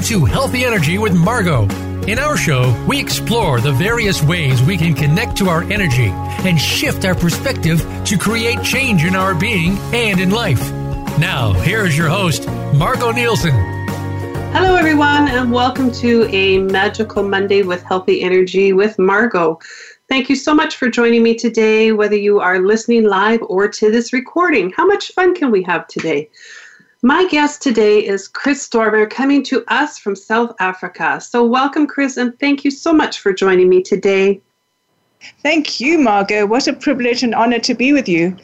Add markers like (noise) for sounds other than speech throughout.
Welcome to Healthy Energy with Margot. In our show, we explore the various ways we can connect to our energy and shift our perspective to create change in our being and in life. Now, here is your host, Margot Nielsen. Hello, everyone, and welcome to a magical Monday with Healthy Energy with Margot. Thank you so much for joining me today, whether you are listening live or to this recording. How much fun can we have today? My guest today is Chris Stormer coming to us from South Africa. So, welcome, Chris, and thank you so much for joining me today. Thank you, Margot. What a privilege and honor to be with you.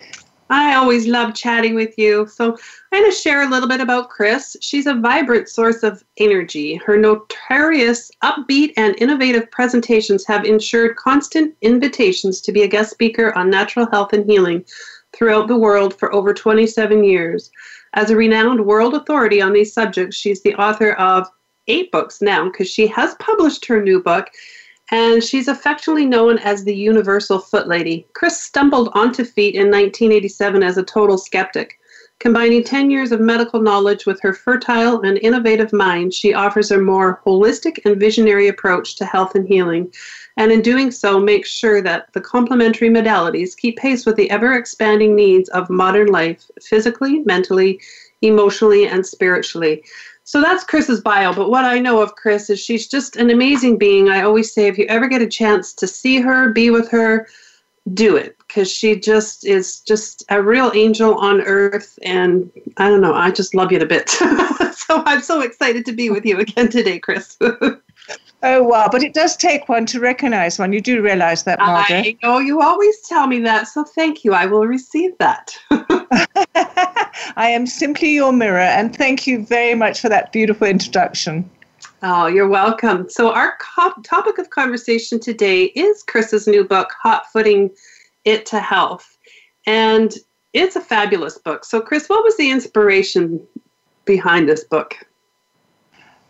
I always love chatting with you. So, I'm going to share a little bit about Chris. She's a vibrant source of energy. Her notorious, upbeat, and innovative presentations have ensured constant invitations to be a guest speaker on natural health and healing throughout the world for over 27 years. As a renowned world authority on these subjects, she's the author of eight books now because she has published her new book and she's affectionately known as the Universal Foot Lady. Chris stumbled onto feet in 1987 as a total skeptic. Combining 10 years of medical knowledge with her fertile and innovative mind, she offers a more holistic and visionary approach to health and healing, and in doing so, make sure that the complementary modalities keep pace with the ever expanding needs of modern life, physically, mentally, emotionally, and spiritually. So that's Chris's bio. But what I know of Chris is she's just an amazing being. I always say if you ever get a chance to see her, be with her, do it because she just is just a real angel on earth. And I don't know, I just love you a bit. (laughs) (laughs) so I'm so excited to be with you again today, Chris. (laughs) Oh, wow. But it does take one to recognize one. You do realize that, Margaret. I know you always tell me that. So thank you. I will receive that. (laughs) I am simply your mirror. And thank you very much for that beautiful introduction. Oh, you're welcome. So, our co- topic of conversation today is Chris's new book, Hot Footing It to Health. And it's a fabulous book. So, Chris, what was the inspiration behind this book?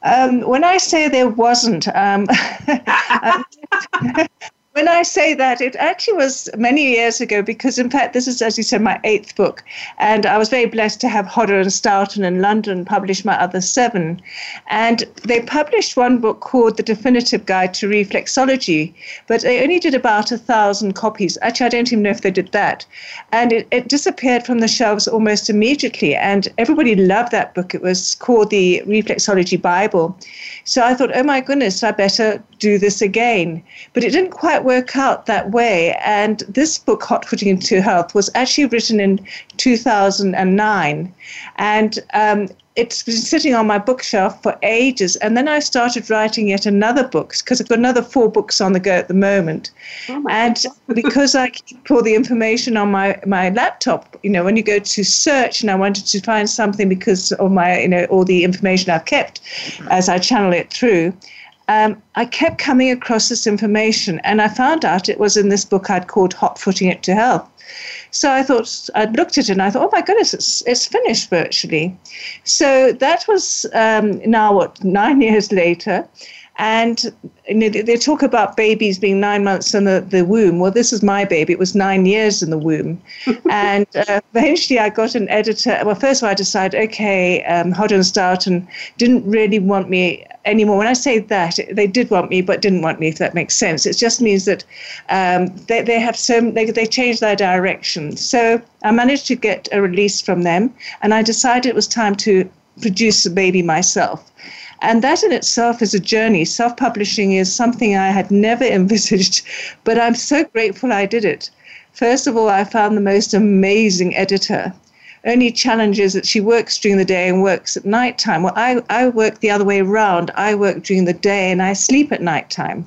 Um, when I say there wasn't, um, (laughs) (laughs) when I say that, it actually was many years ago because, in fact, this is, as you said, my eighth book. And I was very blessed to have Hodder and Stoughton in London publish my other seven. And they published one book called The Definitive Guide to Reflexology, but they only did about a thousand copies. Actually, I don't even know if they did that. And it, it disappeared from the shelves almost immediately. And everybody loved that book. It was called The Reflexology Bible. So I thought, oh my goodness, I better do this again. But it didn't quite work out that way. And this book, Hot Footing into Health, was actually written in 2009. And um, it's been sitting on my bookshelf for ages. And then I started writing yet another book because I've got another four books on the go at the moment. Oh and (laughs) because I keep all the information on my, my laptop, you know, when you go to search and I wanted to find something because of my, you know, all the information I've kept as I channel it through, um, I kept coming across this information and I found out it was in this book I'd called Hot Footing It to Health. So I thought, I looked at it and I thought, oh my goodness, it's, it's finished virtually. So that was um, now, what, nine (laughs) years later. And you know, they talk about babies being nine months in the, the womb. Well, this is my baby. It was nine years in the womb. (laughs) and uh, eventually I got an editor. Well, first of all, I decided, okay, um, Hodder and Stoughton didn't really want me anymore. When I say that, they did want me, but didn't want me, if that makes sense. It just means that um, they, they have so, they, they changed their direction. So I managed to get a release from them, and I decided it was time to produce the baby myself. And that in itself is a journey. Self publishing is something I had never (laughs) envisaged, but I'm so grateful I did it. First of all, I found the most amazing editor. Only challenge is that she works during the day and works at night time. Well, I, I work the other way around. I work during the day and I sleep at night time.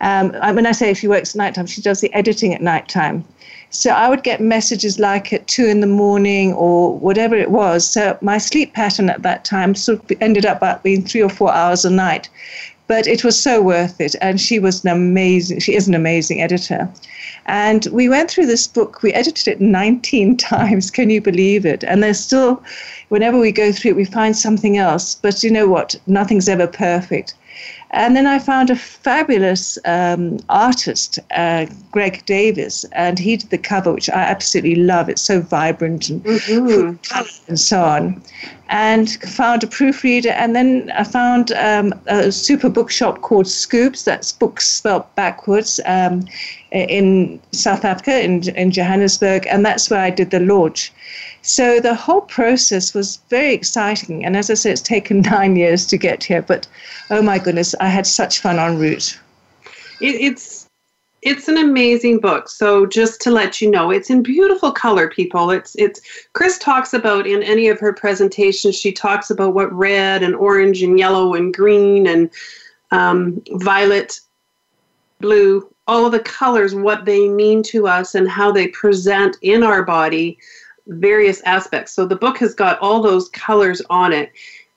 Um, when I say she works at night time, she does the editing at night time. So I would get messages like at two in the morning or whatever it was. So my sleep pattern at that time sort of ended up being three or four hours a night. But it was so worth it. And she was an amazing, she is an amazing editor. And we went through this book, we edited it 19 (laughs) times. Can you believe it? And there's still, whenever we go through it, we find something else. But you know what? Nothing's ever perfect. And then I found a fabulous um, artist, uh, Greg Davis, and he did the cover, which I absolutely love. It's so vibrant and mm-hmm. color and so on. And found a proofreader, and then I found um, a super bookshop called Skoobs. That's books spelled backwards um, in South Africa, in, in Johannesburg, and that's where I did the launch. So the whole process was very exciting. And as I said, it's taken (laughs) nine years to get here, but oh my goodness, I had such fun en route. It, it's it's an amazing book. So just to let you know, it's in beautiful color, people. It's it's Chris talks about in any of her presentations. She talks about what red and orange and yellow and green and um, violet, blue, all the colors, what they mean to us and how they present in our body various aspects. So the book has got all those colors on it.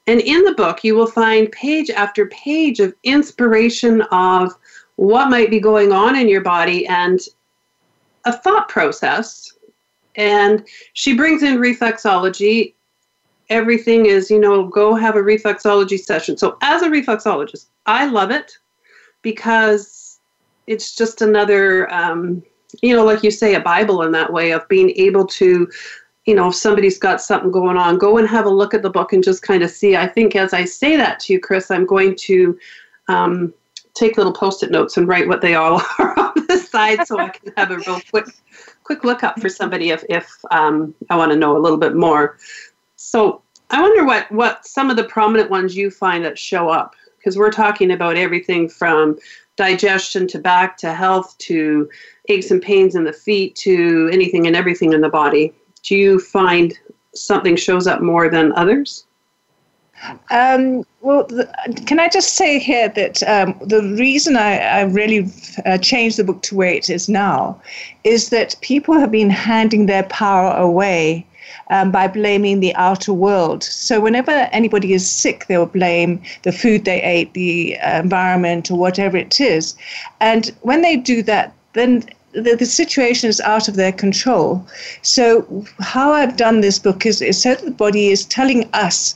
And in the book, you will find page after page of inspiration of what might be going on in your body and a thought process. And she brings in reflexology. Everything is, you know, go have a reflexology session. So, as a reflexologist, I love it because it's just another, um, you know, like you say, a Bible in that way of being able to you know, if somebody's got something going on, go and have a look at the book and just kind of see. I think as I say that to you, Chris, I'm going to um, take little post-it notes and write what they all (laughs) are on the side so I can have a real quick quick look up for somebody if, if um, I want to know a little bit more. So I wonder what, what some of the prominent ones you find that show up because we're talking about everything from digestion to back to health to aches and pains in the feet to anything and everything in the body do you find something shows up more than others? Um, well, the, can I just say here that um, the reason I, I really uh, changed the book to where it is now is that people have been handing their power away um, by blaming the outer world. So whenever anybody is sick, they will blame the food they ate, the uh, environment, or whatever it is. And when they do that, then the, the situation is out of their control. So, how I've done this book is, is so that the body is telling us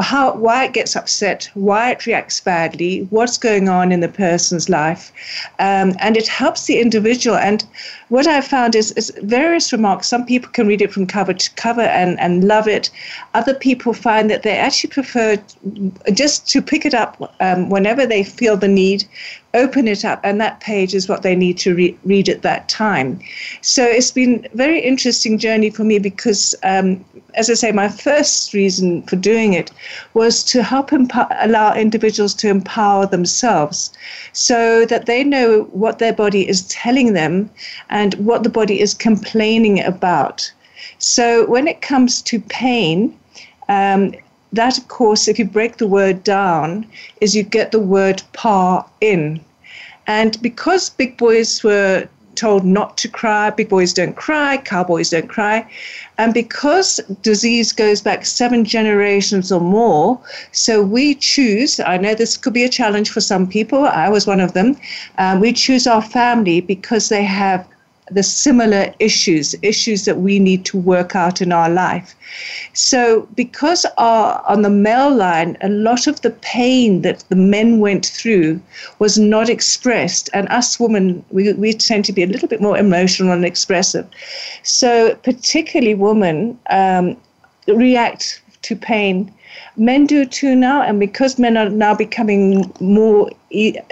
how why it gets upset, why it reacts badly, what's going on in the person's life, um, and it helps the individual. And what I've found is, is various remarks. Some people can read it from cover to cover and, and love it. Other people find that they actually prefer just to pick it up um, whenever they feel the need, open it up, and that page is what they need to re- read at that time. So it's been a very interesting journey for me because, um, as I say, my first reason for doing it was to help emp- allow individuals to empower themselves so that they know what their body is telling them and what the body is complaining about. So when it comes to pain, um, that, of course, if you break the word down, is you get the word pa in. And because big boys were told not to cry, big boys don't cry, cowboys don't cry, and because disease goes back seven generations or more, so we choose, I know this could be a challenge for some people, I was one of them, um, we choose our family because they have the similar issues, issues that we need to work out in our life. So, because our, on the male line, a lot of the pain that the men went through was not expressed, and us women, we, we tend to be a little bit more emotional and expressive. So, particularly women um, react to pain men do too now and because men are now becoming more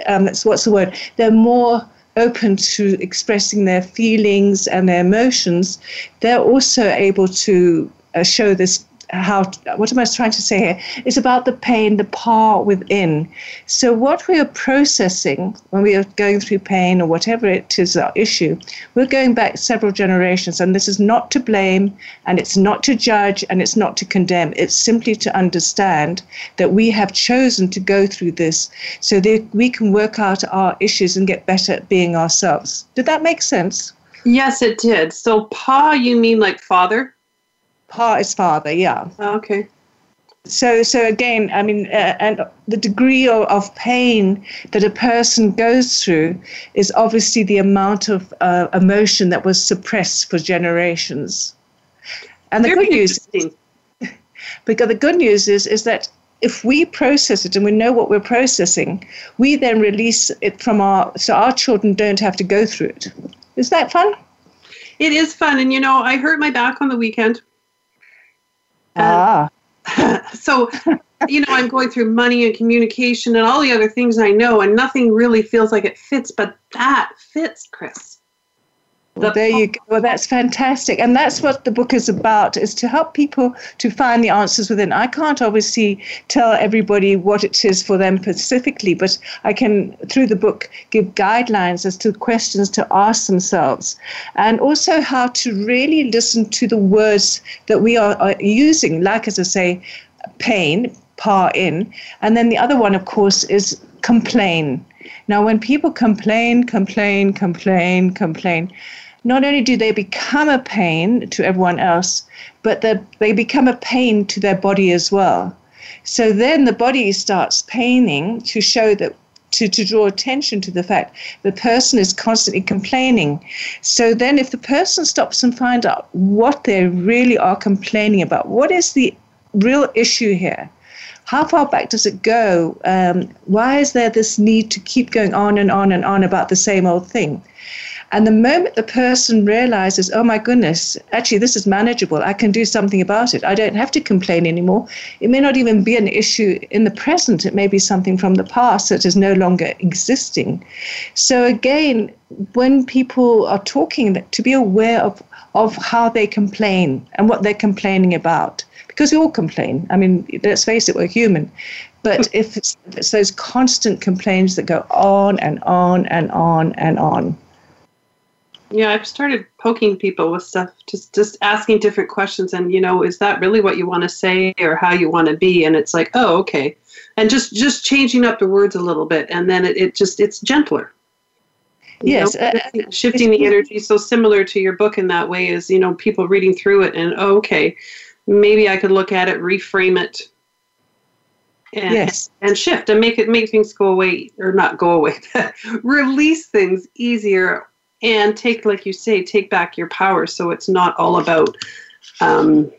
um, what's the word they're more open to expressing their feelings and their emotions, they're also able to uh, show this how what am I trying to say here? It's about the pain, the pa within. So what we are processing when we are going through pain or whatever it is our issue, we're going back several generations, and this is not to blame, and it's not to judge, and it's not to condemn. It's simply to understand that we have chosen to go through this so that we can work out our issues and get better at being ourselves. Did that make sense? Yes, it did. So pa, you mean like father? Pa is father, yeah. Oh, okay. So, so again, I mean, uh, and the degree of, of, pain that a person goes through is obviously the amount of uh, emotion that was suppressed for generations. And the Very good news, (laughs) because the good news is, is that if we process it and we know what we're processing, we then release it from our, so our children don't have to go through it. Is that fun? It is fun. And, you know, I hurt my back on the weekend. Ah. (laughs) so, you know, I'm going through money and communication and all the other things I know, and nothing really feels like it fits, but that fits, Chris. Well, there you go. Well, that's fantastic. And that's what the book is about, is to help people to find the answers within. I can't obviously tell everybody what it is for them specifically, but I can, through the book, give guidelines as to questions to ask themselves. And also how to really listen to the words that we are, are using, like, as I say, pain, par in. And then the other one, of course, is complain. Now, when people complain, complain, complain, complain, not only do they become a pain to everyone else, but they become a pain to their body as well. So then the body starts paining to show that to, to draw attention to the fact the person is constantly complaining. So then if the person stops and finds out what they really are complaining about, what is the real issue here? How far back does it go? Um, why is there this need to keep going on and on and on about the same old thing? And the moment the person realizes, oh my goodness, actually, this is manageable, I can do something about it, I don't have to complain anymore. It may not even be an issue in the present, it may be something from the past that is no longer existing. So, again, when people are talking, to be aware of, of how they complain and what they're complaining about. Because we all complain. I mean, let's face it, we're human. But if it's, if it's those constant complaints that go on and on and on and on, yeah, I've started poking people with stuff, just just asking different questions, and you know, is that really what you want to say or how you want to be? And it's like, oh, okay, and just just changing up the words a little bit, and then it, it just it's gentler. You yes, know, uh, shifting the energy. So similar to your book in that way is you know people reading through it and oh, okay, maybe I could look at it, reframe it, and, yes. and shift and make it make things go away or not go away (laughs) release things easier and take like you say take back your power so it's not all about um,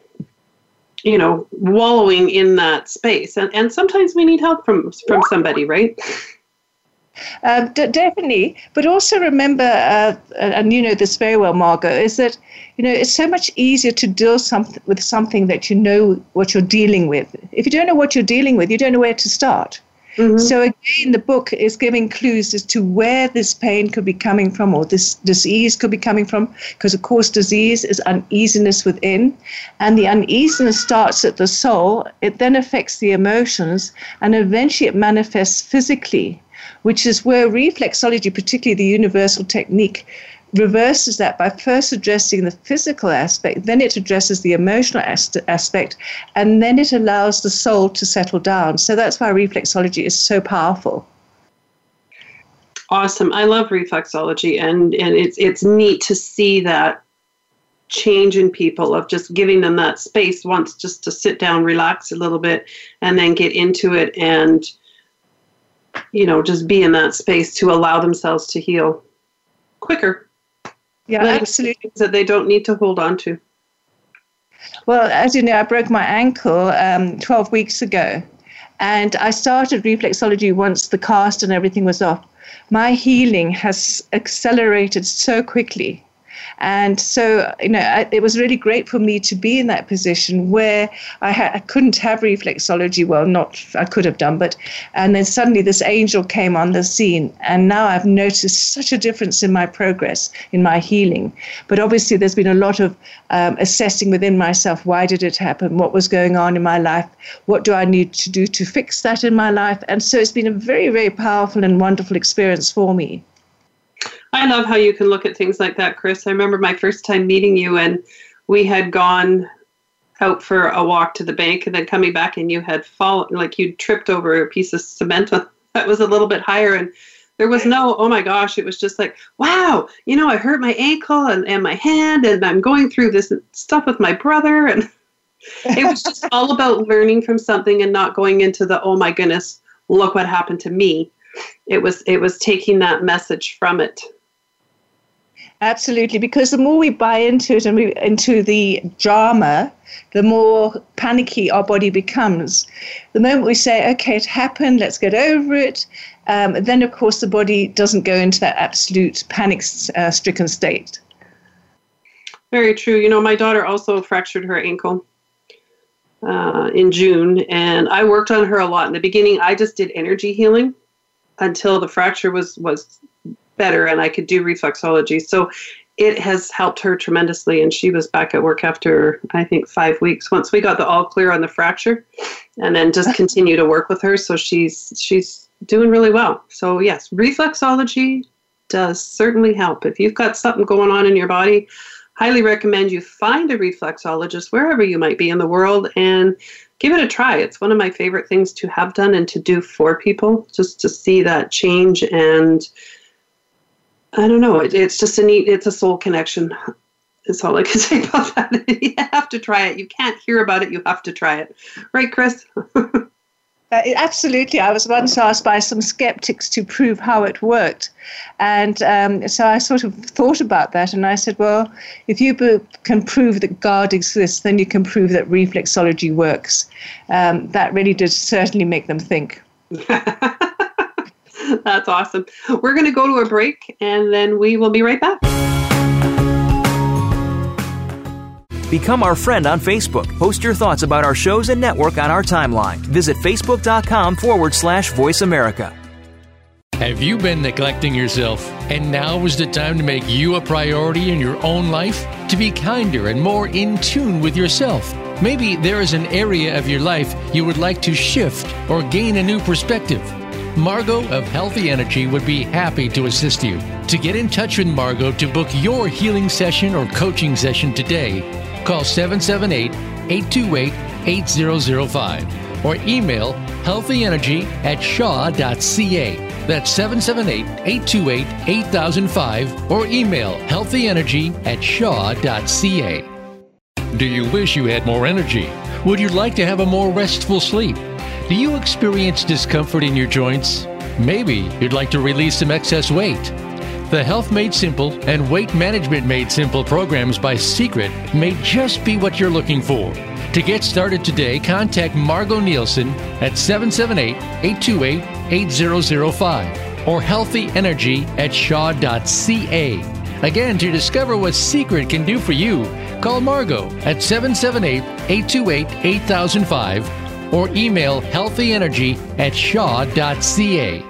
you know wallowing in that space and, and sometimes we need help from from somebody right uh, d- definitely, but also remember, uh, and you know this very well, Margot, is that you know it's so much easier to deal something with something that you know what you're dealing with. If you don't know what you're dealing with, you don't know where to start. Mm-hmm. So again, the book is giving clues as to where this pain could be coming from, or this disease could be coming from, because of course, disease is uneasiness within, and the uneasiness starts at the soul. It then affects the emotions, and eventually it manifests physically, which is where reflexology, particularly the universal technique, reverses that by first addressing the physical aspect, then it addresses the emotional as- aspect, and then it allows the soul to settle down. So that's why reflexology is so powerful. Awesome. I love reflexology and, and it's it's neat to see that change in people of just giving them that space once just to sit down, relax a little bit, and then get into it and you know, just be in that space to allow themselves to heal quicker. Yeah, absolutely. That they don't need to hold on to. Well, as you know, I broke my ankle um, 12 weeks ago. And I started reflexology once the cast and everything was off. My healing has accelerated so quickly. And so, you know, I, it was really great for me to be in that position where I, ha- I couldn't have reflexology. Well, not I could have done, but and then suddenly this angel came on the scene, and now I've noticed such a difference in my progress, in my healing. But obviously, there's been a lot of um, assessing within myself. Why did it happen? What was going on in my life? What do I need to do to fix that in my life? And so, it's been a very, very powerful and wonderful experience for me. I love how you can look at things like that, Chris. I remember my first time meeting you, and we had gone out for a walk to the bank, and then coming back, and you had fallen, like you tripped over a piece of cement (laughs) that was a little bit higher, and there was no, oh my gosh, it was just like, wow, you know, I hurt my ankle and, and my hand, and I'm going through this stuff with my brother, and (laughs) it was just all about learning from something and not going into the, oh my goodness, look what happened to me. It was it was taking that message from it Absolutely, because the more we buy into it and we, into the drama, the more panicky our body becomes. The moment we say, okay, it happened, let's get over it, um, then of course the body doesn't go into that absolute panic uh, stricken state. Very true. You know, my daughter also fractured her ankle uh, in June, and I worked on her a lot. In the beginning, I just did energy healing until the fracture was was better and I could do reflexology. So it has helped her tremendously. And she was back at work after, I think, five weeks once we got the all clear on the fracture and then just (laughs) continue to work with her. So she's, she's doing really well. So, yes, reflexology does certainly help. If you've got something going on in your body, highly recommend you find a reflexologist wherever you might be in the world and give it a try. It's one of my favorite things to have done and to do for people, just to see that change and I don't know. It, it's just a neat. It's a soul connection. Is all I can (laughs) say about that. you have to try it. You can't hear about it. You have to try it, right, Chris? (laughs) Uh, absolutely. I was once asked by some skeptics to prove how it worked. And um, so I sort of thought about that and I said, well, if you can prove that God exists, then you can prove that reflexology works. Um, that really did certainly make them think. (laughs) (laughs) That's awesome. We're going to go to a break and then we will be right back. Become our friend on Facebook. Post your thoughts about our shows and network on our timeline. Visit facebook.com forward slash voice America. Have you been neglecting yourself? And now is the time to make you a priority in your own life? To be kinder and more in tune with yourself? Maybe there is an area of your life you would like to shift or gain a new perspective. Margot of Healthy Energy would be happy to assist you. To get in touch with Margot to book your healing session or coaching session today, call 778 828 8005 or email healthyenergy at shaw.ca. That's 778 828 8005 or email healthyenergy at shaw.ca. Do you wish you had more energy? Would you like to have a more restful sleep? Do you experience discomfort in your joints? Maybe you'd like to release some excess weight. The Health Made Simple and Weight Management Made Simple programs by Secret may just be what you're looking for. To get started today, contact Margot Nielsen at 778 828 8005 or healthyenergy at shaw.ca. Again, to discover what Secret can do for you, call Margot at 778 828 8005 or email healthyenergy at shaw.ca.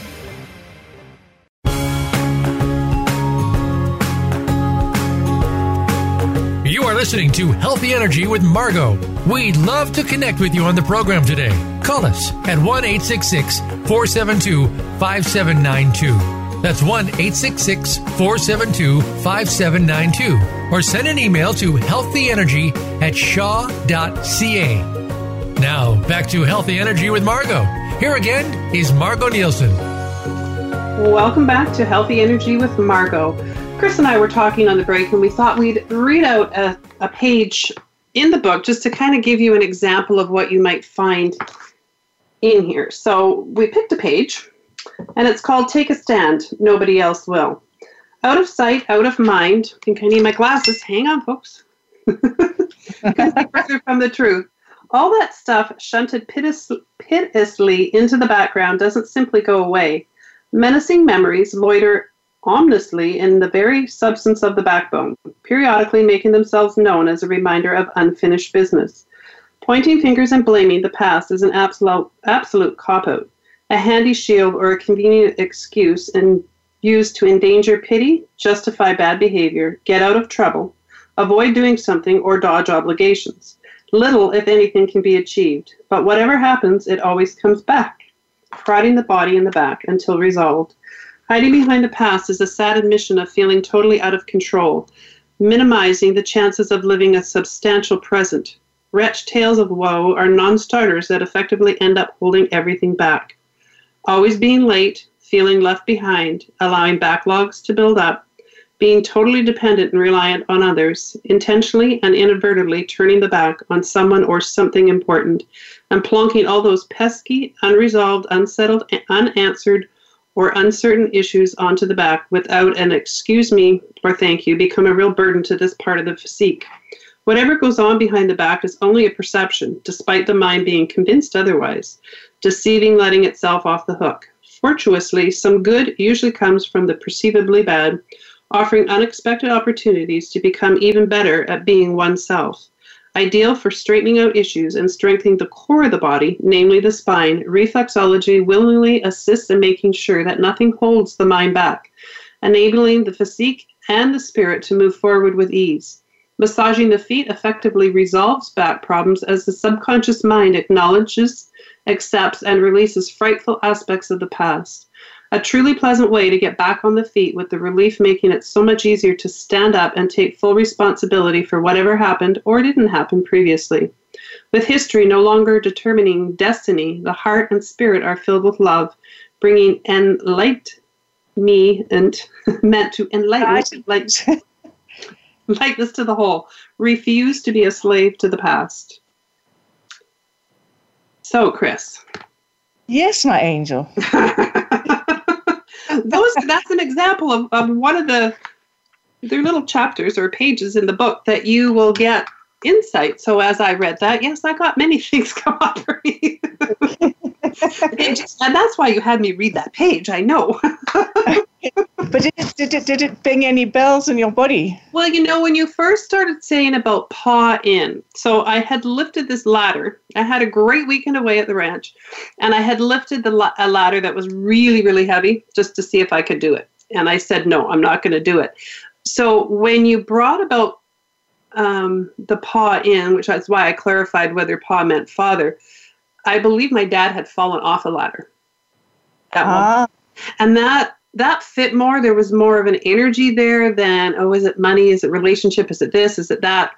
Listening to Healthy Energy with Margot. We'd love to connect with you on the program today. Call us at 1 472 5792. That's 1 472 5792. Or send an email to healthyenergy at shaw.ca. Now, back to Healthy Energy with Margot. Here again is Margot Nielsen. Welcome back to Healthy Energy with Margot. Chris and I were talking on the break, and we thought we'd read out a, a page in the book just to kind of give you an example of what you might find in here. So we picked a page, and it's called Take a Stand, Nobody Else Will. Out of sight, out of mind. I think I need my glasses. Hang on, folks. (laughs) further from the truth. All that stuff shunted piteously into the background doesn't simply go away. Menacing memories loiter ominously in the very substance of the backbone, periodically making themselves known as a reminder of unfinished business. Pointing fingers and blaming the past is an absolute, absolute cop out, a handy shield or a convenient excuse and used to endanger pity, justify bad behavior, get out of trouble, avoid doing something, or dodge obligations. Little, if anything, can be achieved, but whatever happens, it always comes back, prodding the body in the back until resolved. Hiding behind the past is a sad admission of feeling totally out of control. minimizing the chances of living a substantial present. Wretched tales of woe are non starters that effectively end up holding everything back. Always being late, feeling left behind, allowing backlogs to build up, being totally dependent and reliant on others, intentionally and inadvertently turning the back on someone or something important, and plonking all those pesky, unresolved, unsettled, unanswered, or uncertain issues onto the back without an excuse me or thank you become a real burden to this part of the physique. Whatever goes on behind the back is only a perception, despite the mind being convinced otherwise, deceiving letting itself off the hook. Fortuitously, some good usually comes from the perceivably bad, offering unexpected opportunities to become even better at being oneself. Ideal for straightening out issues and strengthening the core of the body, namely the spine, reflexology willingly assists in making sure that nothing holds the mind back, enabling the physique and the spirit to move forward with ease. Massaging the feet effectively resolves back problems as the subconscious mind acknowledges, accepts, and releases frightful aspects of the past. A truly pleasant way to get back on the feet with the relief making it so much easier to stand up and take full responsibility for whatever happened or didn't happen previously. With history no longer determining destiny, the heart and spirit are filled with love, bringing enlightenment me and (laughs) meant to enlighten (laughs) like (laughs) lightness to the whole. Refuse to be a slave to the past. So, Chris. Yes, my angel. Those that's an example of, of one of the their little chapters or pages in the book that you will get insight. So as I read that, yes, I got many (laughs) things come up for me. (laughs) and that's why you had me read that page. I know. (laughs) but did it, did, it, did it bing any bells in your body? Well, you know, when you first started saying about paw in, so I had lifted this ladder. I had a great weekend away at the ranch, and I had lifted the la- a ladder that was really, really heavy just to see if I could do it. And I said, no, I'm not going to do it. So when you brought about um, the paw in, which is why I clarified whether paw meant father, I believe my dad had fallen off a ladder. That ah. And that that fit more. There was more of an energy there than, oh, is it money? Is it relationship? Is it this? Is it that?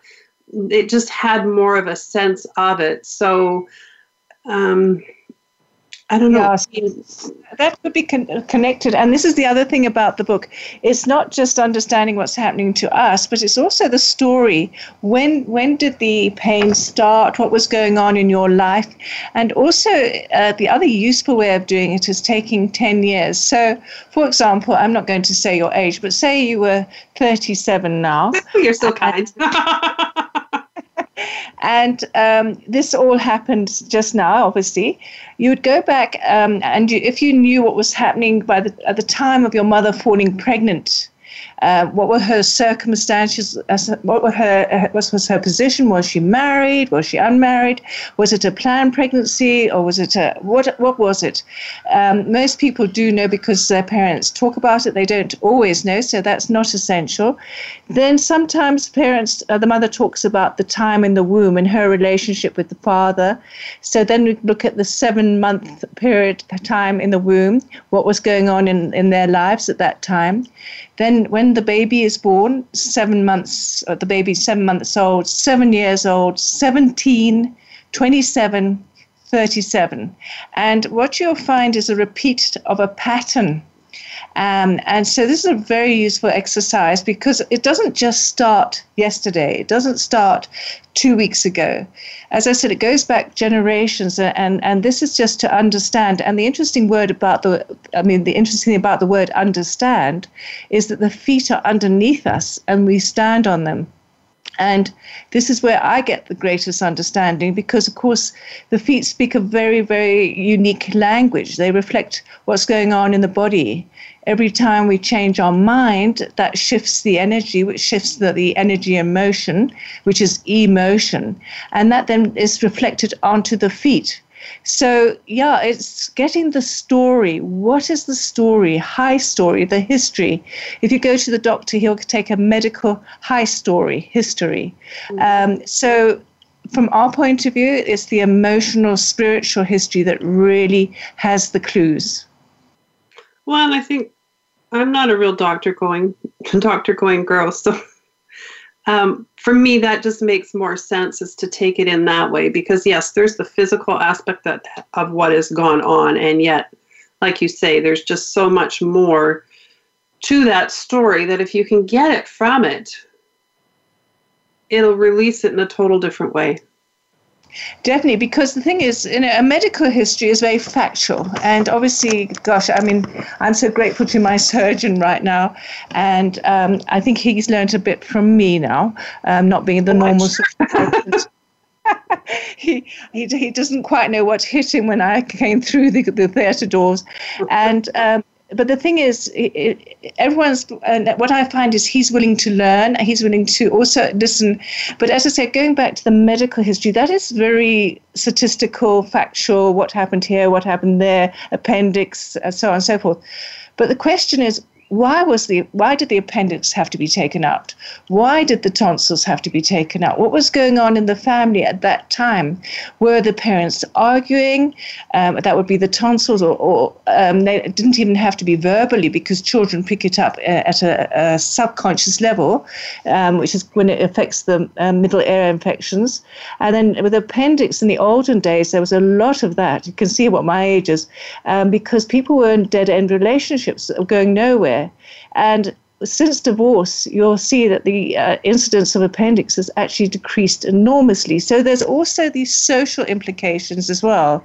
It just had more of a sense of it. So um, I don't know. That could be con- connected. And this is the other thing about the book. It's not just understanding what's happening to us, but it's also the story. When when did the pain start? What was going on in your life? And also, uh, the other useful way of doing it is taking 10 years. So, for example, I'm not going to say your age, but say you were 37 now. (laughs) You're so kind. (laughs) and um, this all happened just now, obviously. You would go back, um, and you, if you knew what was happening by the, at the time of your mother falling pregnant, uh, what were her circumstances? What were her, uh, what was her position? Was she married? Was she unmarried? Was it a planned pregnancy or was it a what? What was it? Um, most people do know because their parents talk about it. They don't always know, so that's not essential. Then sometimes parents, uh, the mother talks about the time in the womb and her relationship with the father. So then we look at the seven month period time in the womb, what was going on in, in their lives at that time. Then, when the baby is born, seven months, uh, the baby's seven months old, seven years old, 17, 27, 37. And what you'll find is a repeat of a pattern um, and so this is a very useful exercise because it doesn't just start yesterday. It doesn't start two weeks ago. As I said, it goes back generations, and, and this is just to understand. And the interesting word about the, I mean, the interesting thing about the word understand is that the feet are underneath us and we stand on them. And this is where I get the greatest understanding because, of course, the feet speak a very, very unique language. They reflect what's going on in the body every time we change our mind, that shifts the energy, which shifts the, the energy and motion, which is emotion. And that then is reflected onto the feet. So, yeah, it's getting the story. What is the story? High story, the history. If you go to the doctor, he'll take a medical high story, history. Mm-hmm. Um, so, from our point of view, it's the emotional, spiritual history that really has the clues. Well, I think I'm not a real doctor going (laughs) doctor going girl, so (laughs) um, for me, that just makes more sense is to take it in that way because yes, there's the physical aspect that of what has gone on, and yet, like you say, there's just so much more to that story that if you can get it from it, it'll release it in a total different way. Definitely, because the thing is, you know, a medical history is very factual, and obviously, gosh, I mean, I'm so grateful to my (laughs) surgeon right now, and um, I think he's learned a bit from me now, um, not being the normal. (laughs) He, he he doesn't quite know what hit him when I came through the the theatre doors, and um, but the thing is, it, everyone's. What I find is he's willing to learn. He's willing to also listen. But as I said, going back to the medical history, that is very statistical, factual. What happened here? What happened there? Appendix, so on and so forth. But the question is, why was the why did the appendix have to be taken out? Why did the tonsils have to be taken out? What was going on in the family at that time? Were the parents arguing? Um, that would be the tonsils, or, or um, they didn't even have to be verbally because children pick it up uh, at a, a subconscious level, um, which is when it affects the uh, middle ear infections. And then with appendix in the olden days, there was a lot of that. You can see what my age is, um, because people were in dead end relationships going nowhere. And since divorce, you'll see that the uh, incidence of appendix has actually decreased enormously. So there's also these social implications as well.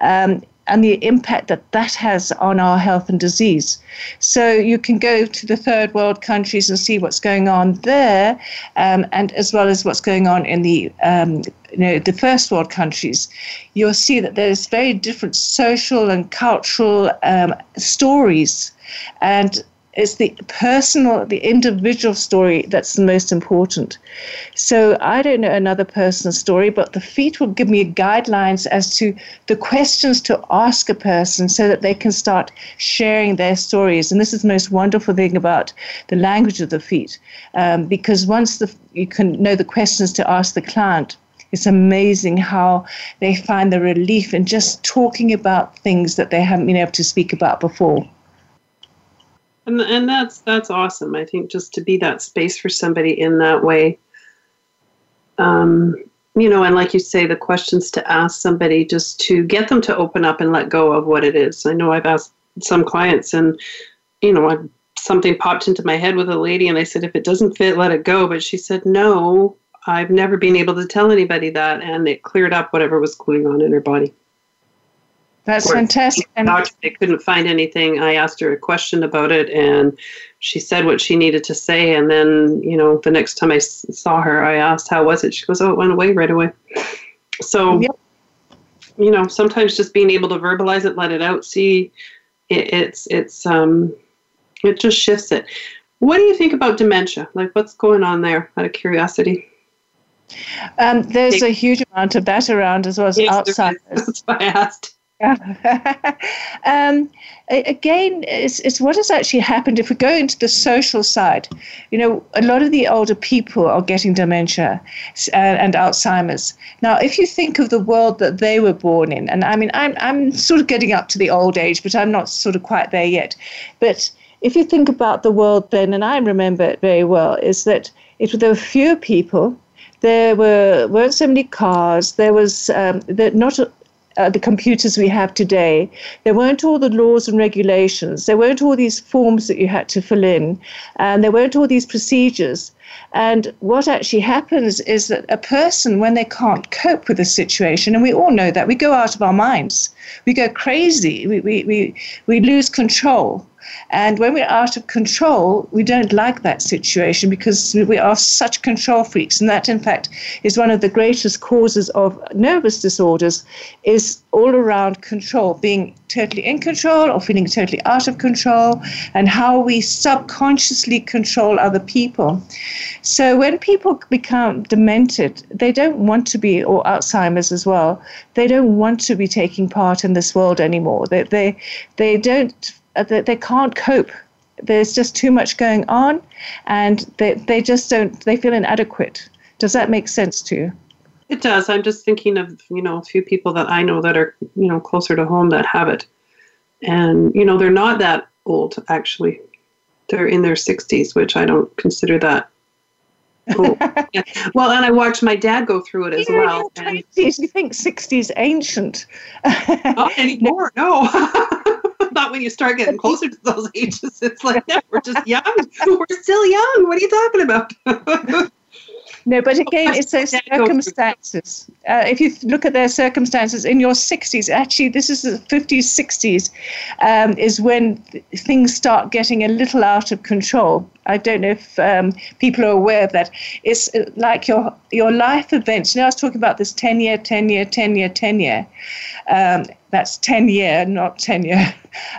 Um, and the impact that that has on our health and disease. So you can go to the third world countries and see what's going on there, um, and as well as what's going on in the um, you know the first world countries. You'll see that there's very different social and cultural um, stories, and it's the personal, the individual story that's the most important. So I don't know another person's story, but the feet will give me guidelines as to the questions to ask a person so that they can start sharing their stories. And this is the most wonderful thing about the language of the feet, um, because once the, you can know the questions to ask the client, it's amazing how they find the relief in just talking about things that they haven't been able to speak about before and and that's that's awesome. I think just to be that space for somebody in that way. Um, you know, and like you say, the questions to ask somebody just to get them to open up and let go of what it is. I know I've asked some clients, and you know, I, something popped into my head with a lady, and I said, if it doesn't fit, let it go. But she said, no, I've never been able to tell anybody that, and it cleared up whatever was going on in her body. That's fantastic. And they couldn't find anything. I asked her a question about it, and she said what she needed to say. And then, you know, the next time I saw her, I asked, "How was it?" She goes, "Oh, it went away right away." So, yep. you know, sometimes just being able to verbalize it, let it out, see, it, it's it's um, it just shifts it. What do you think about dementia? Like, what's going on there? Out of curiosity. Um, there's a huge amount of that around as well as yes, Alzheimer's. (laughs) That's why I asked. (laughs) um, again, it's, it's what has actually happened. If we go into the social side, you know, a lot of the older people are getting dementia and, and Alzheimer's. Now, if you think of the world that they were born in, and I mean, I'm, I'm sort of getting up to the old age, but I'm not sort of quite there yet. But if you think about the world then, and I remember it very well, is that it, there were fewer people there were weren't so many cars. There was um, not uh, the computers we have today. There weren't all the laws and regulations. There weren't all these forms that you had to fill in. And there weren't all these procedures. And what actually happens is that a person, when they can't cope with a situation, and we all know that, we go out of our minds, we go crazy, we, we, we, we lose control. And when we're out of control, we don't like that situation because we are such control freaks. And that, in fact, is one of the greatest causes of nervous disorders is all around control, being totally in control or feeling totally out of control, and how we subconsciously control other people. So when people become demented, they don't want to be, or Alzheimer's as well, they don't want to be taking part in this world anymore. They, they, they don't uh, they can't cope. There's just too much going on, and they, they just don't, they feel inadequate. Does that make sense to you? It does. I'm just thinking of, you know, a few people that I know that are, you know, closer to home that have it. And, you know, they're not that old, actually. They're in their 60s, which I don't consider that (laughs) cool. Yeah. Well, and I watched my dad go through it as You're in well. your 20s, you think 60s ancient. (laughs) Not anymore, no. (laughs) Not when you start getting closer to those ages. It's like, no, we're just young. We're still young. What are you talking about? No, but again, it's those That goes through- circumstances. Uh, if you look at their circumstances in your 60s, actually, this is the 50s, 60s, um, is when things start getting a little out of control. I don't know if um, people are aware of that. It's uh, like your your life events. You know, I was talking about this 10 year, 10 year, 10 year, 10 year. Um, that's 10 year, not 10 year.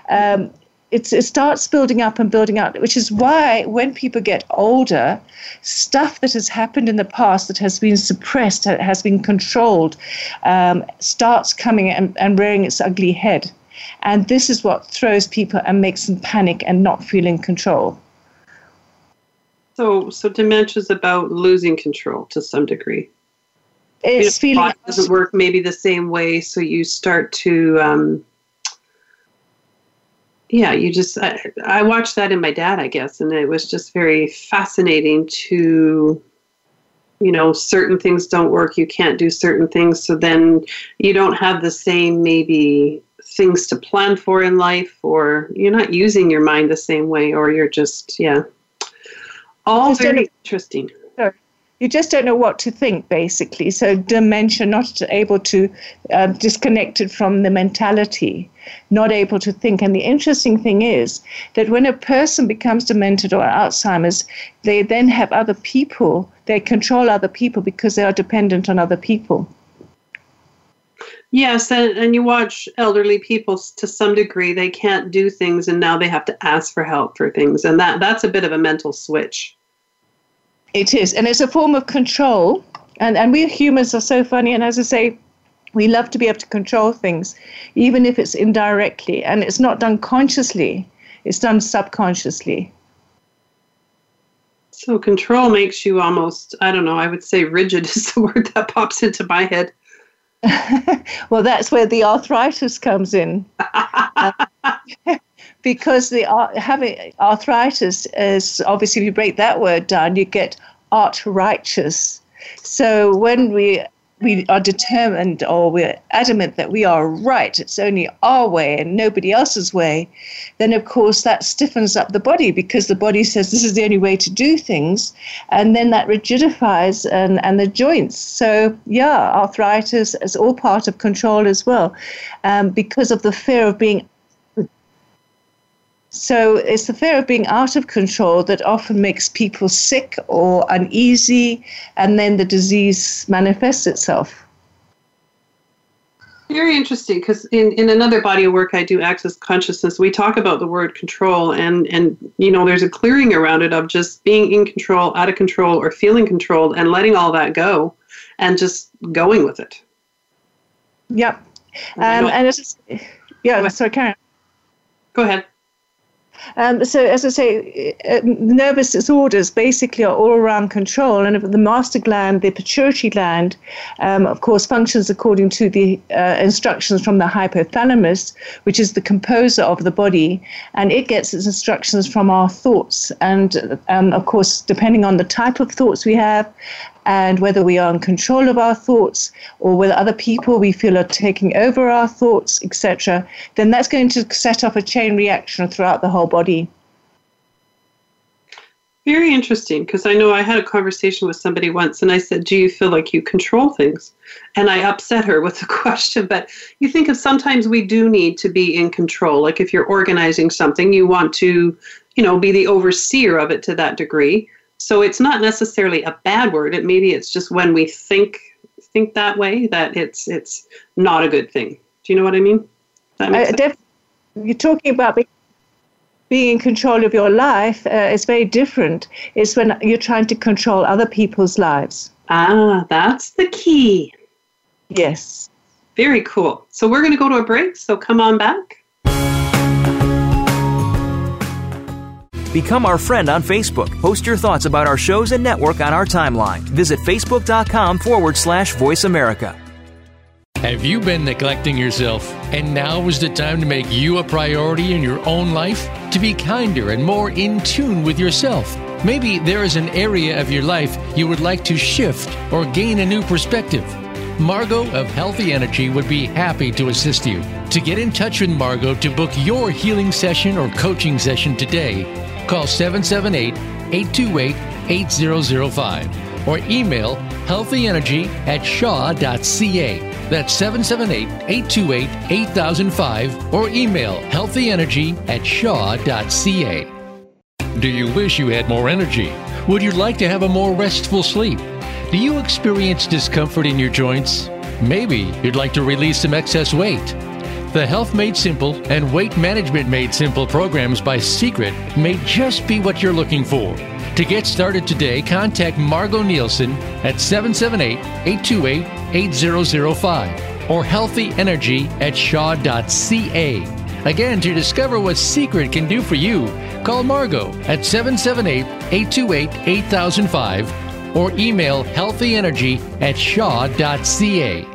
(laughs) It's, it starts building up and building up, which is why when people get older, stuff that has happened in the past that has been suppressed, that has been controlled, um, starts coming and, and rearing its ugly head. And this is what throws people and makes them panic and not feel in control. so, so dementia is about losing control to some degree. It's Your feeling body doesn't work maybe the same way, so you start to. Um, yeah, you just. I, I watched that in my dad, I guess, and it was just very fascinating to. You know, certain things don't work. You can't do certain things, so then you don't have the same maybe things to plan for in life, or you're not using your mind the same way, or you're just yeah. All very interesting. You just don't know what to think, basically. So dementia, not able to uh, disconnected from the mentality, not able to think. And the interesting thing is that when a person becomes demented or Alzheimer's, they then have other people. They control other people because they are dependent on other people. Yes, and, and you watch elderly people to some degree, they can't do things and now they have to ask for help for things. And that, that's a bit of a mental switch. It is, and it's a form of control. And and we humans are so funny. And as I say, we love to be able to control things, even if it's indirectly, and it's not done consciously. It's done subconsciously. So control makes you almost, I don't know, I would say rigid (laughs) is the word that pops into my head. (laughs) well, that's where the arthritis comes in. (laughs) Uh, because the having arthritis is obviously if you break that word down, you get art righteous. So when we we are determined or we're adamant that we are right, it's only our way and nobody else's way, then of course that stiffens up the body because the body says this is the only way to do things, and then that rigidifies and, and the joints. So yeah, arthritis is all part of control as well, um, because of the fear of being so it's the fear of being out of control that often makes people sick or uneasy, and then the disease manifests itself. Very interesting because in, in another body of work I do, Access Consciousness, we talk about the word control and, and, you know, there's a clearing around it of just being in control, out of control, or feeling controlled and letting all that go and just going with it. Yep. Um, and it's, yeah, sorry, Karen. Go ahead. Um, so, as I say, uh, nervous disorders basically are all around control, and the master gland, the pituitary gland, um, of course, functions according to the uh, instructions from the hypothalamus, which is the composer of the body, and it gets its instructions from our thoughts. And um, of course, depending on the type of thoughts we have, and whether we are in control of our thoughts or whether other people we feel are taking over our thoughts, etc., then that's going to set off a chain reaction throughout the whole body. Very interesting because I know I had a conversation with somebody once and I said, Do you feel like you control things? And I upset her with the (laughs) question. But you think of sometimes we do need to be in control. Like if you're organizing something, you want to, you know, be the overseer of it to that degree. So it's not necessarily a bad word. It maybe it's just when we think think that way that it's it's not a good thing. Do you know what I mean? Uh, def- you're talking about be- being in control of your life. Uh, it's very different. It's when you're trying to control other people's lives. ah, that's the key. Yes. Very cool. So we're going to go to a break. So come on back. Become our friend on Facebook. Post your thoughts about our shows and network on our timeline. Visit facebook.com forward slash voice America. Have you been neglecting yourself? And now is the time to make you a priority in your own life? To be kinder and more in tune with yourself? Maybe there is an area of your life you would like to shift or gain a new perspective. Margot of Healthy Energy would be happy to assist you. To get in touch with Margot to book your healing session or coaching session today, call 778 828 8005 or email healthyenergy at shaw.ca. That's 778 828 8005 or email healthyenergy at shaw.ca. Do you wish you had more energy? Would you like to have a more restful sleep? Do you experience discomfort in your joints? Maybe you'd like to release some excess weight. The Health Made Simple and Weight Management Made Simple programs by Secret may just be what you're looking for. To get started today, contact Margot Nielsen at 778 828 8005 or healthyenergy at shaw.ca. Again, to discover what Secret can do for you, call Margot at 778 828 8005 or email healthyenergy at shaw.ca.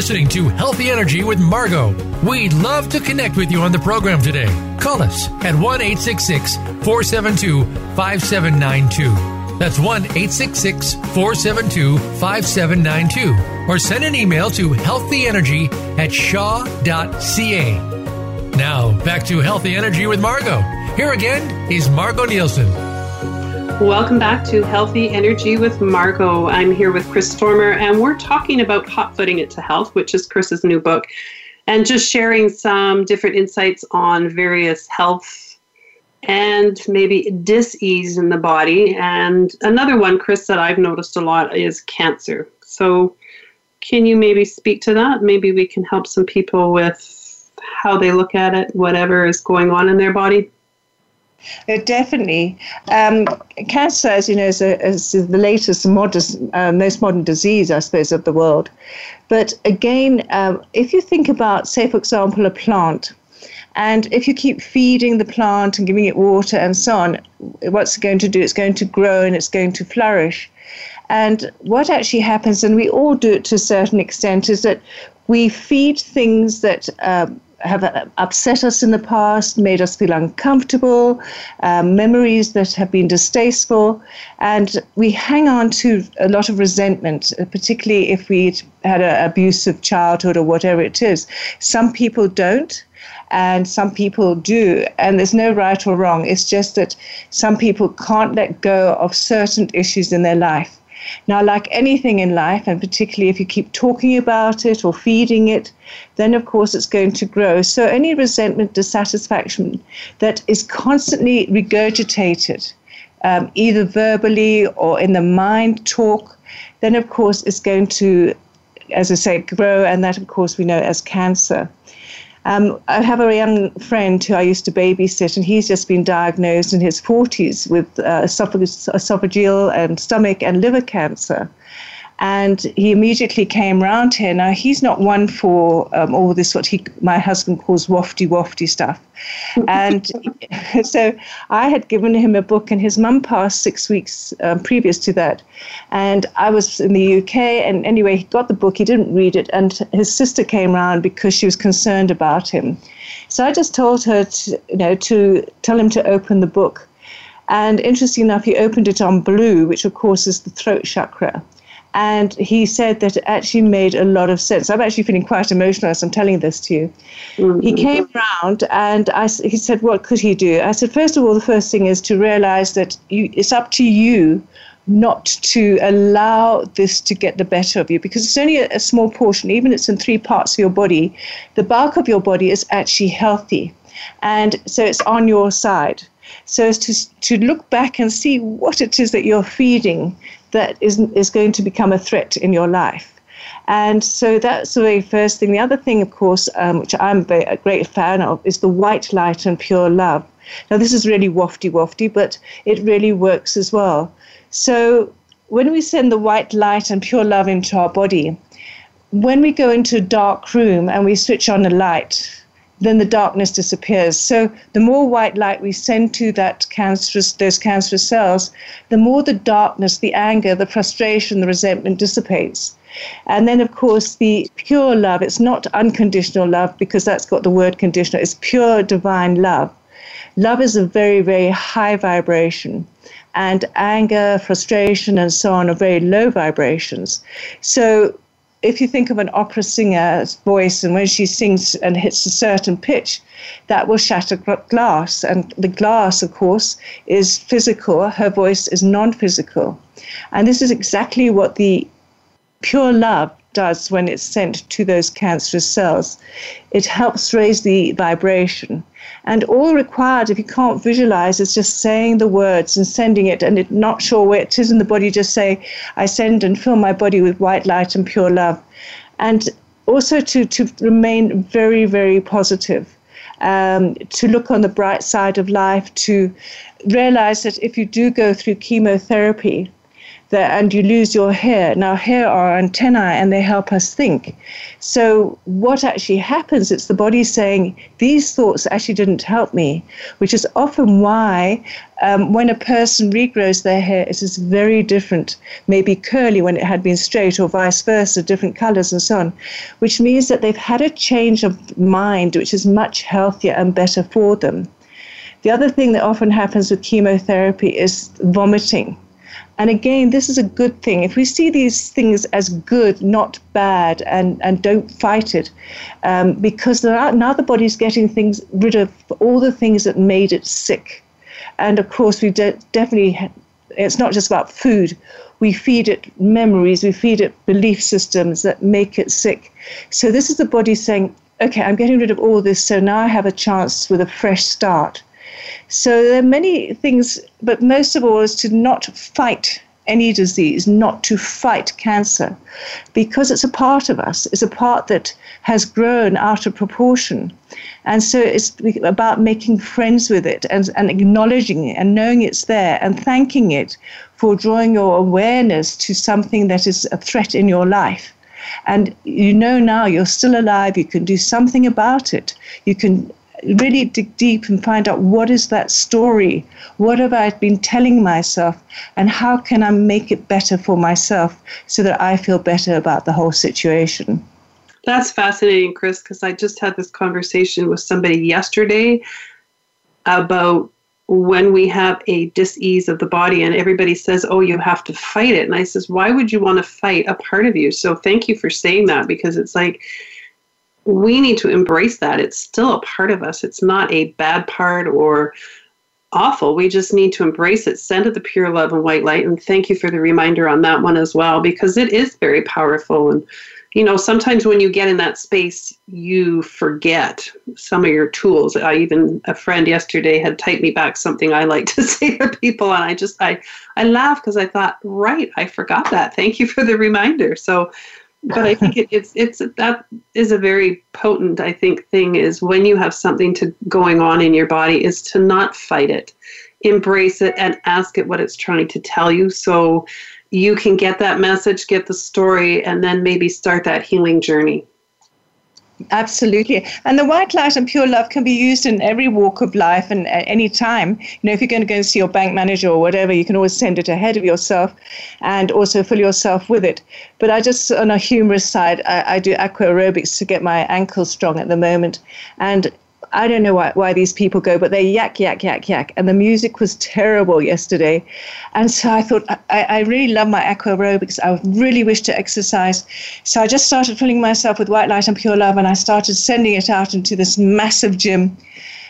Listening to Healthy Energy with Margot. We'd love to connect with you on the program today. Call us at 1 866 472 5792. That's 1 866 472 5792. Or send an email to healthyenergy at shaw.ca. Now, back to Healthy Energy with Margot. Here again is Margot Nielsen. Welcome back to Healthy Energy with Margot. I'm here with Chris Stormer, and we're talking about Hot Footing It to Health, which is Chris's new book, and just sharing some different insights on various health and maybe dis-ease in the body. And another one, Chris, that I've noticed a lot is cancer. So, can you maybe speak to that? Maybe we can help some people with how they look at it, whatever is going on in their body. Uh, definitely. Um, cancer, as you know, is, a, is the latest, uh, most modern disease, I suppose, of the world. But again, um, if you think about, say, for example, a plant, and if you keep feeding the plant and giving it water and so on, what's it going to do? It's going to grow and it's going to flourish. And what actually happens, and we all do it to a certain extent, is that we feed things that um, have upset us in the past, made us feel uncomfortable, um, memories that have been distasteful, and we hang on to a lot of resentment, uh, particularly if we had an abusive childhood or whatever it is. Some people don't. And some people do, and there's no right or wrong. It's just that some people can't let go of certain issues in their life. Now, like anything in life, and particularly if you keep talking about it or feeding it, then of course it's going to grow. So, any resentment, dissatisfaction that is constantly regurgitated, um, either verbally or in the mind talk, then of course it's going to, as I say, grow, and that of course we know as cancer. Um, I have a young friend who I used to babysit, and he's just been diagnosed in his 40s with uh, esophageal and stomach and liver cancer and he immediately came round here. Now he's not one for um, all this what he my husband calls wafty wafty stuff, and (laughs) so I had given him a book, and his mum passed six weeks um, previous to that, and I was in the UK, and anyway he got the book, he didn't read it, and his sister came round because she was concerned about him, so I just told her to you know to tell him to open the book. And interesting enough, he opened it on blue, which of course is the throat chakra. And he said that it actually made a lot of sense. I'm actually feeling quite emotional as I'm telling this to you. Mm-hmm. He came round and I, he said, What could he do? I said, First of all, the first thing is to realize that you, it's up to you not to allow this to get the better of you because it's only a, a small portion, even it's in three parts of your body. The bulk of your body is actually healthy. And so it's on your side so as to, to look back and see what it is that you're feeding that is, is going to become a threat in your life. And so that's the very first thing. The other thing, of course, um, which I'm a great fan of, is the white light and pure love. Now, this is really wafty wafty, but it really works as well. So, when we send the white light and pure love into our body, when we go into a dark room and we switch on a light, then the darkness disappears. So the more white light we send to that cancerous, those cancerous cells, the more the darkness, the anger, the frustration, the resentment dissipates. And then, of course, the pure love, it's not unconditional love because that's got the word conditional, it's pure divine love. Love is a very, very high vibration, and anger, frustration, and so on are very low vibrations. So if you think of an opera singer's voice and when she sings and hits a certain pitch, that will shatter glass. And the glass, of course, is physical, her voice is non physical. And this is exactly what the pure love does when it's sent to those cancerous cells. It helps raise the vibration. And all required, if you can't visualize, is just saying the words and sending it, and it, not sure where it is in the body, just say, I send and fill my body with white light and pure love. And also to, to remain very, very positive. Um, to look on the bright side of life, to realize that if you do go through chemotherapy, that, and you lose your hair. Now, hair are antennae and they help us think. So, what actually happens, it's the body saying, These thoughts actually didn't help me, which is often why um, when a person regrows their hair, it is very different, maybe curly when it had been straight, or vice versa, different colors and so on, which means that they've had a change of mind, which is much healthier and better for them. The other thing that often happens with chemotherapy is vomiting. And again, this is a good thing. If we see these things as good, not bad, and, and don't fight it, um, because are, now the body's getting things rid of all the things that made it sick. And of course, we de- definitely, it's not just about food. We feed it memories, we feed it belief systems that make it sick. So this is the body saying, okay, I'm getting rid of all this, so now I have a chance with a fresh start. So there are many things, but most of all is to not fight any disease, not to fight cancer, because it's a part of us. It's a part that has grown out of proportion. And so it's about making friends with it and, and acknowledging it and knowing it's there and thanking it for drawing your awareness to something that is a threat in your life. And you know now you're still alive, you can do something about it. You can really dig deep and find out what is that story? What have I been telling myself? And how can I make it better for myself so that I feel better about the whole situation? That's fascinating, Chris, because I just had this conversation with somebody yesterday about when we have a dis-ease of the body and everybody says oh you have to fight it and i says why would you want to fight a part of you so thank you for saying that because it's like we need to embrace that. It's still a part of us. It's not a bad part or awful. We just need to embrace it, send it the pure love and white light. And thank you for the reminder on that one as well, because it is very powerful. And, you know, sometimes when you get in that space, you forget some of your tools. I even, a friend yesterday had typed me back something I like (laughs) to say to people. And I just, I, I laughed because I thought, right, I forgot that. Thank you for the reminder. So, but I think it, it's it's that is a very potent I think thing is when you have something to going on in your body is to not fight it, embrace it and ask it what it's trying to tell you so you can get that message, get the story, and then maybe start that healing journey. Absolutely. And the white light and pure love can be used in every walk of life and at any time. You know, if you're going to go and see your bank manager or whatever, you can always send it ahead of yourself and also fill yourself with it. But I just, on a humorous side, I, I do aqua aerobics to get my ankles strong at the moment. And I don't know why, why these people go, but they yak, yak, yak, yak. And the music was terrible yesterday. And so I thought, I, I really love my aqua aerobics. I really wish to exercise. So I just started filling myself with white light and pure love, and I started sending it out into this massive gym.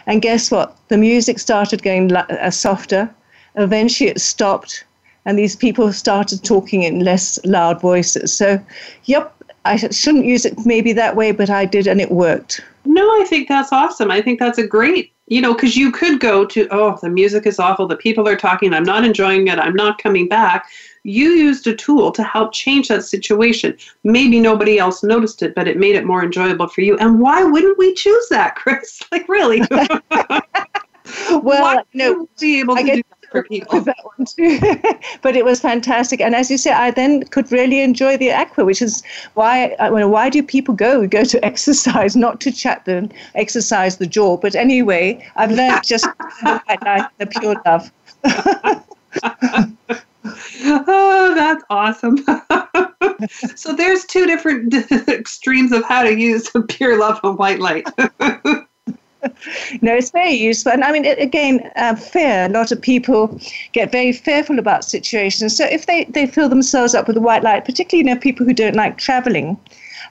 And guess what? The music started going uh, softer. Eventually it stopped, and these people started talking in less loud voices. So, yep, I shouldn't use it maybe that way, but I did, and it worked. No, I think that's awesome. I think that's a great, you know, because you could go to, oh, the music is awful, the people are talking, I'm not enjoying it, I'm not coming back. You used a tool to help change that situation. Maybe nobody else noticed it, but it made it more enjoyable for you. And why wouldn't we choose that, (laughs) Chris? Like, really? (laughs) well, no, be able to do that for people. (laughs) That one too. (laughs) but it was fantastic, and as you say, I then could really enjoy the aqua, which is why. I mean, why do people go? We (laughs) go to exercise, not to chat them, exercise the jaw. But anyway, I've learned just the white light, the pure love. oh, that's awesome. so there's two different extremes of how to use pure love and white light. (laughs) no, it's very useful. And I mean, again, uh, fear. A lot of people get very fearful about situations. So if they, they fill themselves up with a white light, particularly, you know, people who don't like traveling,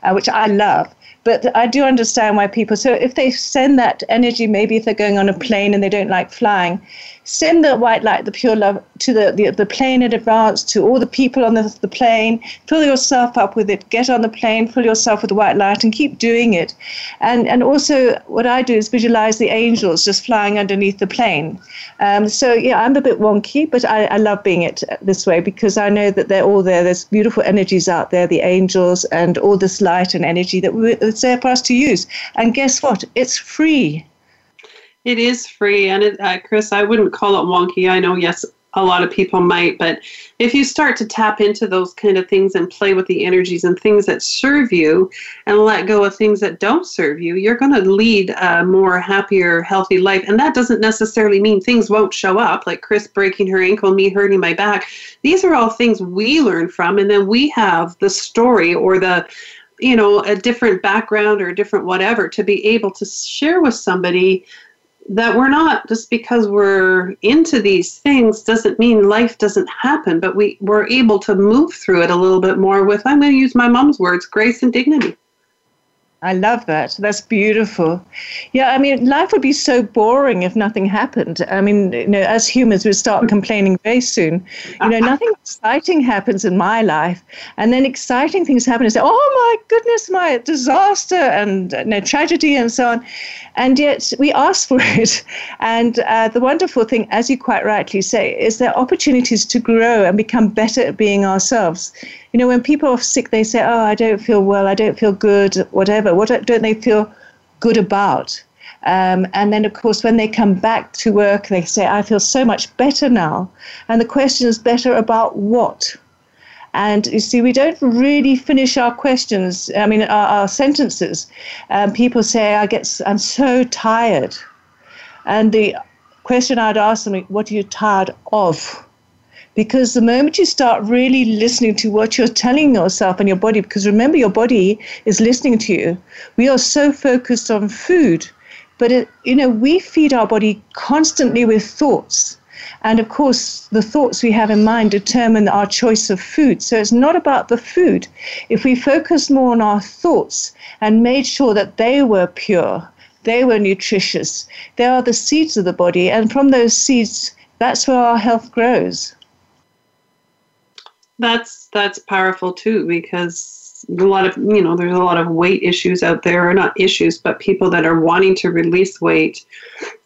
uh, which I love, but I do understand why people, so if they send that energy, maybe if they're going on a plane and they don't like flying, send the white light, the pure love, to the, the, the plane in advance, to all the people on the, the plane. Fill yourself up with it. Get on the plane, fill yourself with the white light, and keep doing it. And, and also, what I do is visualize the angels just flying underneath the plane. Um, so, yeah, I'm a bit wonky, but I, I love being it this way because I know that they're all there. There's beautiful energies out there, the angels, and all this light and energy that we, it's there for us to use. And guess what? It's free. It is free, and it, uh, Chris, I wouldn't call it wonky. I know, yes, a lot of people might, but if you start to tap into those kind of things and play with the energies and things that serve you and let go of things that don't serve you, you're going to lead a more happier, healthy life. And that doesn't necessarily mean things won't show up, like Chris breaking her ankle, me hurting my back. These are all things we learn from, and then we have the story or the you know a different background or a different whatever to be able to share with somebody that we're not just because we're into these things doesn't mean life doesn't happen but we we're able to move through it a little bit more with i'm going to use my mom's words grace and dignity I love that. That's beautiful. Yeah, I mean, life would be so boring if nothing happened. I mean, you know, as humans, we start complaining very soon. You know, (laughs) nothing exciting happens in my life, and then exciting things happen and say, "Oh my goodness, my disaster and you know, tragedy and so on," and yet we ask for (laughs) it. And uh, the wonderful thing, as you quite rightly say, is there are opportunities to grow and become better at being ourselves you know, when people are sick, they say, "Oh, I don't feel well. I don't feel good. Whatever. What don't they feel good about?" Um, and then, of course, when they come back to work, they say, "I feel so much better now." And the question is, better about what? And you see, we don't really finish our questions. I mean, our, our sentences. Um, people say, "I get, I'm so tired," and the question I'd ask them, "What are you tired of?" Because the moment you start really listening to what you're telling yourself and your body, because remember, your body is listening to you, we are so focused on food. But, it, you know, we feed our body constantly with thoughts. And of course, the thoughts we have in mind determine our choice of food. So it's not about the food. If we focus more on our thoughts and made sure that they were pure, they were nutritious, they are the seeds of the body. And from those seeds, that's where our health grows that's that's powerful too because a lot of you know there's a lot of weight issues out there or not issues but people that are wanting to release weight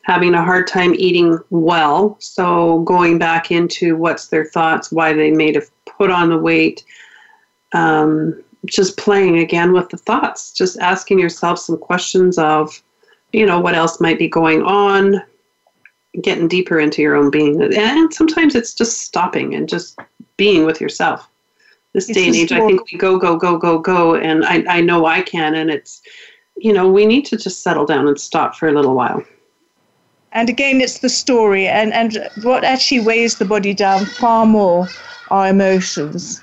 having a hard time eating well. So going back into what's their thoughts why they may have put on the weight um, just playing again with the thoughts just asking yourself some questions of you know what else might be going on getting deeper into your own being. And sometimes it's just stopping and just being with yourself. This it's day and age, I think we go, go, go, go, go, and I, I know I can, and it's, you know, we need to just settle down and stop for a little while. And again, it's the story, and, and what actually weighs the body down far more are emotions.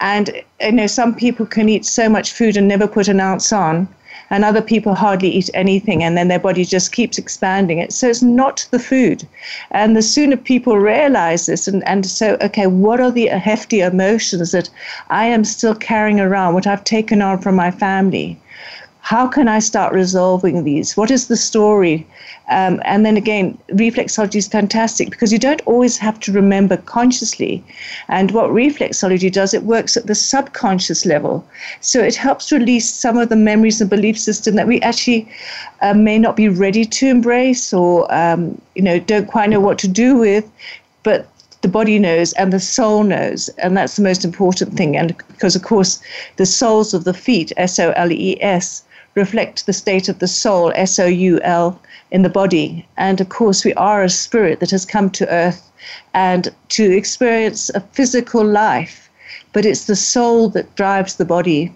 And you know, some people can eat so much food and never put an ounce on, and other people hardly eat anything and then their body just keeps expanding it. So it's not the food. And the sooner people realize this and, and so, okay, what are the hefty emotions that I am still carrying around, what I've taken on from my family? How can I start resolving these? What is the story? Um, and then again, reflexology is fantastic because you don't always have to remember consciously. And what reflexology does, it works at the subconscious level. So it helps release some of the memories and belief system that we actually uh, may not be ready to embrace or, um, you know, don't quite know what to do with. But the body knows and the soul knows. And that's the most important thing. And because, of course, the soles of the feet, S O L E S, reflect the state of the soul, S O U L, in the body. And of course, we are a spirit that has come to earth and to experience a physical life, but it's the soul that drives the body.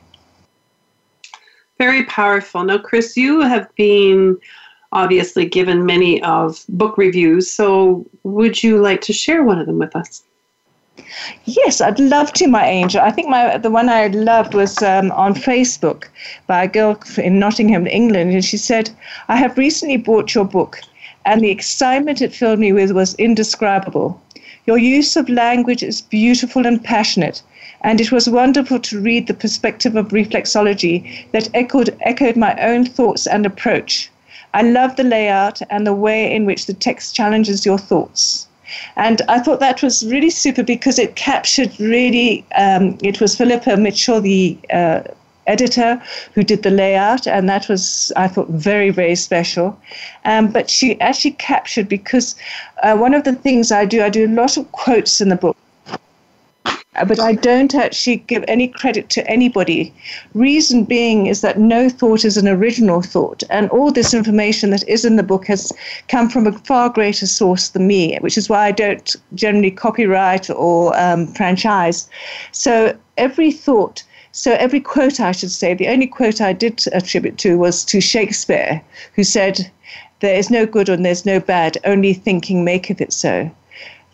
Very powerful. Now, Chris, you have been obviously given many of book reviews. So, would you like to share one of them with us? Yes, I'd love to, my angel. I think my the one I loved was um, on Facebook by a girl in Nottingham, England, and she said, "I have recently bought your book, and the excitement it filled me with was indescribable. Your use of language is beautiful and passionate." And it was wonderful to read the perspective of reflexology that echoed, echoed my own thoughts and approach. I love the layout and the way in which the text challenges your thoughts. And I thought that was really super because it captured really, um, it was Philippa Mitchell, the uh, editor, who did the layout, and that was, I thought, very, very special. Um, but she actually captured because uh, one of the things I do, I do a lot of quotes in the book but I don't actually give any credit to anybody. Reason being is that no thought is an original thought, and all this information that is in the book has come from a far greater source than me, which is why I don't generally copyright or um, franchise. So every thought. So every quote, I should say, the only quote I did attribute to was to Shakespeare, who said, "There is no good and there's no bad; only thinking maketh it so."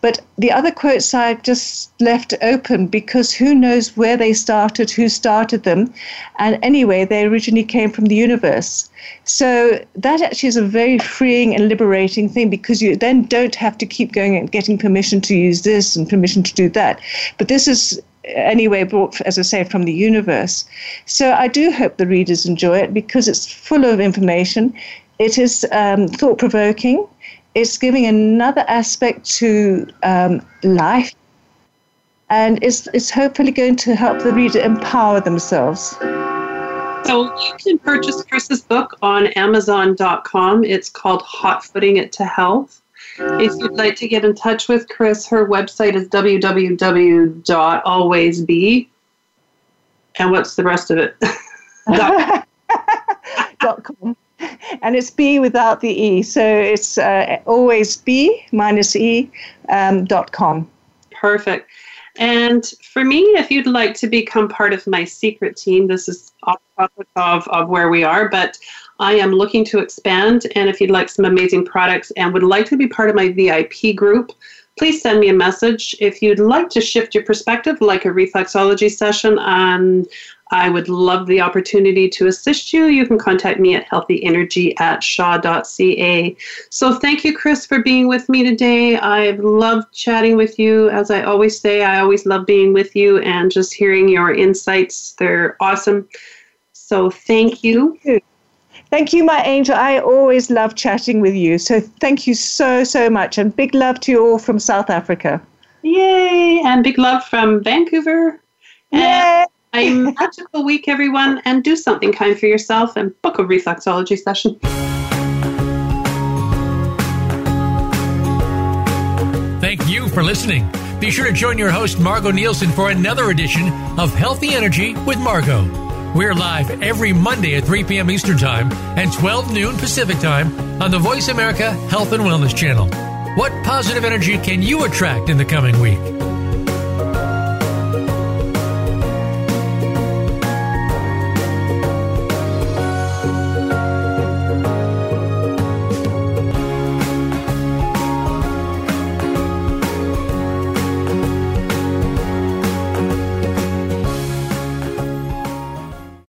But the other quotes I've just left open because who knows where they started, who started them. And anyway, they originally came from the universe. So that actually is a very freeing and liberating thing because you then don't have to keep going and getting permission to use this and permission to do that. But this is anyway brought, as I say, from the universe. So I do hope the readers enjoy it because it's full of information. It is um, thought provoking it's giving another aspect to um, life and it's, it's hopefully going to help the reader empower themselves. So you can purchase Chris's book on Amazon.com. It's called Hot Footing It to Health. If you'd like to get in touch with Chris, her website is www.alwaysbe. And what's the rest of it? (laughs) (laughs) dot com (laughs) and it's B without the E. So it's uh, always B minus E um, dot com. Perfect. And for me, if you'd like to become part of my secret team, this is off of, of where we are, but I am looking to expand. And if you'd like some amazing products and would like to be part of my VIP group, please send me a message. If you'd like to shift your perspective, like a reflexology session on I would love the opportunity to assist you. You can contact me at healthyenergy at shaw.ca. So thank you, Chris, for being with me today. I've loved chatting with you. As I always say, I always love being with you and just hearing your insights. They're awesome. So thank you. Thank you, my angel. I always love chatting with you. So thank you so, so much. And big love to you all from South Africa. Yay! And big love from Vancouver. Yay! A magical (laughs) week, everyone, and do something kind for yourself and book a reflexology session. Thank you for listening. Be sure to join your host, Margot Nielsen, for another edition of Healthy Energy with Margot. We're live every Monday at 3 p.m. Eastern Time and 12 noon Pacific Time on the Voice America Health and Wellness Channel. What positive energy can you attract in the coming week?